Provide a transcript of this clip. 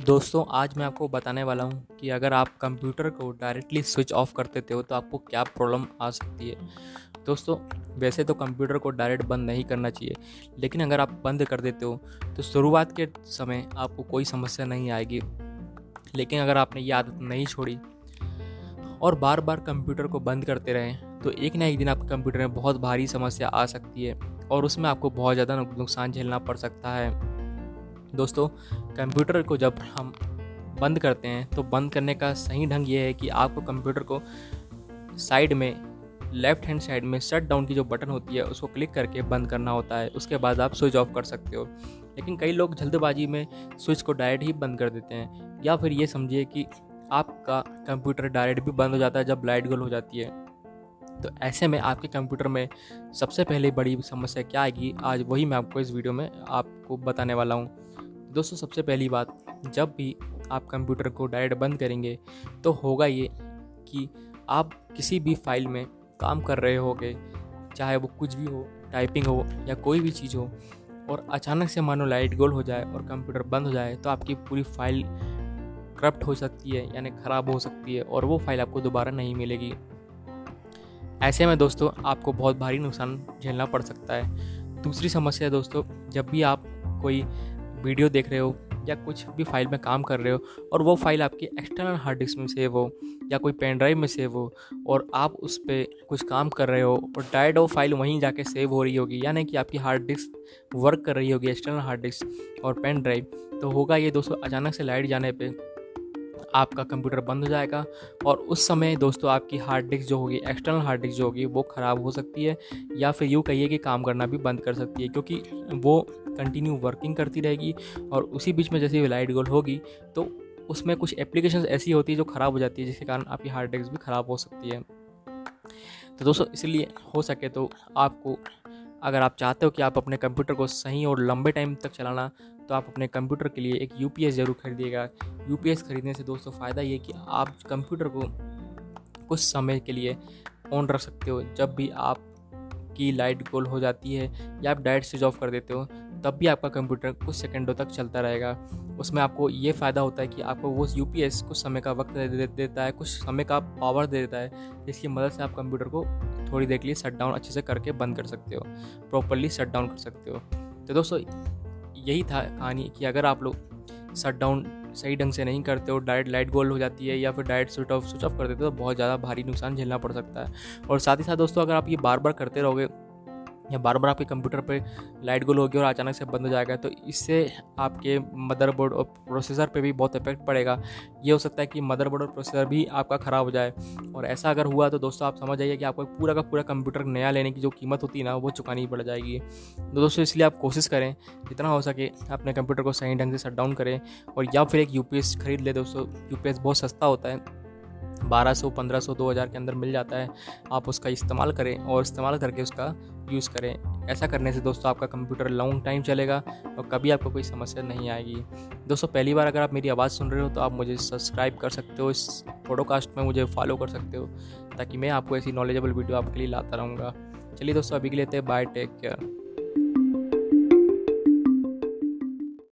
दोस्तों, आज मैं आपको बताने वाला हूँ कि अगर आप कंप्यूटर को डायरेक्टली स्विच ऑफ़ कर देते हो तो आपको क्या प्रॉब्लम आ सकती है। दोस्तों, वैसे तो कंप्यूटर को डायरेक्ट बंद नहीं करना चाहिए, लेकिन अगर आप बंद कर देते हो तो शुरुआत के समय आपको कोई समस्या नहीं आएगी। लेकिन अगर आपने ये आदत नहीं छोड़ी और बार बार कंप्यूटर को बंद करते रहें तो एक ना एक दिन आपके कंप्यूटर में बहुत भारी समस्या आ सकती है और उसमें आपको बहुत ज़्यादा नुकसान झेलना पड़ सकता है। दोस्तों, कंप्यूटर को जब हम बंद करते हैं तो बंद करने का सही ढंग ये है कि आपको कंप्यूटर को साइड में, लेफ़्ट हैंड साइड में शट डाउन की जो बटन होती है, उसको क्लिक करके बंद करना होता है। उसके बाद आप स्विच ऑफ़ कर सकते हो। लेकिन कई लोग जल्दबाजी में स्विच को डायरेक्ट ही बंद कर देते हैं। या फिर ये समझिए कि आपका कंप्यूटर डायरेक्ट भी बंद हो जाता है, जब लाइट गोल हो जाती है। तो ऐसे में आपके कंप्यूटर में सबसे पहले बड़ी समस्या क्या आएगी, आज वही मैं आपको इस वीडियो में आपको बताने वाला हूँ। दोस्तों, सबसे पहली बात, जब भी आप कंप्यूटर को डायरेक्ट बंद करेंगे तो होगा ये कि आप किसी भी फ़ाइल में काम कर रहे होगे, चाहे वो कुछ भी हो, टाइपिंग हो या कोई भी चीज़ हो, और अचानक से मानो लाइट गोल हो जाए और कंप्यूटर बंद हो जाए तो आपकी पूरी फ़ाइल करप्ट हो सकती है, यानी ख़राब हो सकती है, और वो फ़ाइल आपको दोबारा नहीं मिलेगी। ऐसे में दोस्तों, आपको बहुत भारी नुकसान झेलना पड़ सकता है। दूसरी समस्या दोस्तों, जब भी आप कोई वीडियो देख रहे हो या कुछ भी फ़ाइल में काम कर रहे हो और वो फ़ाइल आपकी एक्सटर्नल हार्ड डिस्क में सेव हो या कोई पेन ड्राइव में सेव हो और आप उस पर कुछ काम कर रहे हो और डायरेक्ट वो फ़ाइल वहीं जाके सेव हो रही होगी, यानी कि आपकी हार्ड डिस्क वर्क कर रही होगी, एक्सटर्नल हार्ड डिस्क और पेन ड्राइव तो होगा ये दोस्तों अचानक से लाइट जाने पर आपका कंप्यूटर बंद हो जाएगा और उस समय दोस्तों आपकी हार्ड डिस्क जो होगी, एक्सटर्नल हार्ड डिस्क जो होगी, वो ख़राब हो सकती है या फिर यूँ कहिए कि काम करना भी बंद कर सकती है, क्योंकि वो कंटिन्यू वर्किंग करती रहेगी और उसी बीच में जैसे लाइट गोल होगी तो उसमें कुछ एप्लीकेशन ऐसी होती है जो ख़राब हो जाती है, जिसके कारण आपकी हार्ड डिस्क भी ख़राब हो सकती है। तो दोस्तों, इसलिए हो सके तो आपको, अगर आप चाहते हो कि आप अपने कंप्यूटर को सही और लंबे टाइम तक चलाना तो आप अपने कंप्यूटर के लिए एक यूपीएस ज़रूर खरीदिएगा। यूपीएस खरीदने से दोस्तों, फ़ायदा ये कि आप कंप्यूटर को कुछ समय के लिए ऑन रख सकते हो, जब भी आप की लाइट गोल हो जाती है या आप डायरेक्ट स्विच ऑफ़ कर देते हो, तब भी आपका कंप्यूटर कुछ सेकंडों तक चलता रहेगा। उसमें आपको ये फ़ायदा होता है कि आपको वो यूपीएस कुछ समय का वक्त दे देता है, कुछ समय का पावर दे देता है, जिसकी मदद से आप कंप्यूटर को थोड़ी देर के लिए शट डाउन अच्छे से करके बंद कर सकते हो प्रॉपरली शट डाउन कर सकते हो। तो दोस्तों, यही था कहानी कि अगर आप लोग शट डाउन सही ढंग से नहीं करते हो डायरेक्ट लाइट गोल हो जाती है या फिर direct switch off switch off कर देते हो तो बहुत ज़्यादा भारी नुकसान झेलना पड़ सकता है। और साथ ही साथ दोस्तों, अगर आप ये बार बार करते रहोगे या बार बार आपके कंप्यूटर पे लाइट गोल होगी और अचानक से बंद हो जाएगा तो इससे आपके मदरबोर्ड और प्रोसेसर पे भी बहुत इफ़ेक्ट पड़ेगा। ये हो सकता है कि मदरबोर्ड और प्रोसेसर भी आपका ख़राब हो जाए। और ऐसा अगर हुआ तो दोस्तों आप समझ जाइए कि आपको पूरा का पूरा कंप्यूटर नया लेने की जो कीमत होती है ना, वो चुकानी पड़ जाएगी। तो दोस्तों इसलिए आप कोशिश करें, जितना हो सके अपने कंप्यूटर को सही ढंग से शट डाउन करें और या फिर एक यूपीएस खरीद ले दोस्तों। यूपीएस बहुत सस्ता होता है। बारह सौ, पंद्रह सौ, दो हज़ार के अंदर मिल जाता है। आप उसका इस्तेमाल करें और इस्तेमाल करके उसका यूज़ करें। ऐसा करने से दोस्तों आपका कंप्यूटर लॉन्ग टाइम चलेगा और कभी आपको कोई समस्या नहीं आएगी। दोस्तों, पहली बार अगर आप मेरी आवाज़ सुन रहे हो तो आप मुझे सब्सक्राइब कर सकते हो, इस पॉडोकास्ट में मुझे फॉलो कर सकते हो, ताकि मैं आपको ऐसी नॉलेजेबल वीडियो आपके लिए लाता रहूँगा। चलिए दोस्तों, अभी के लिए बाय टेक केयर